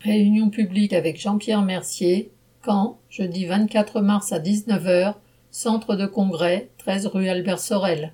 Réunion publique avec Jean-Pierre Mercier, Caen, jeudi 24 mars à 19h, centre de congrès, 13 rue Albert Sorel.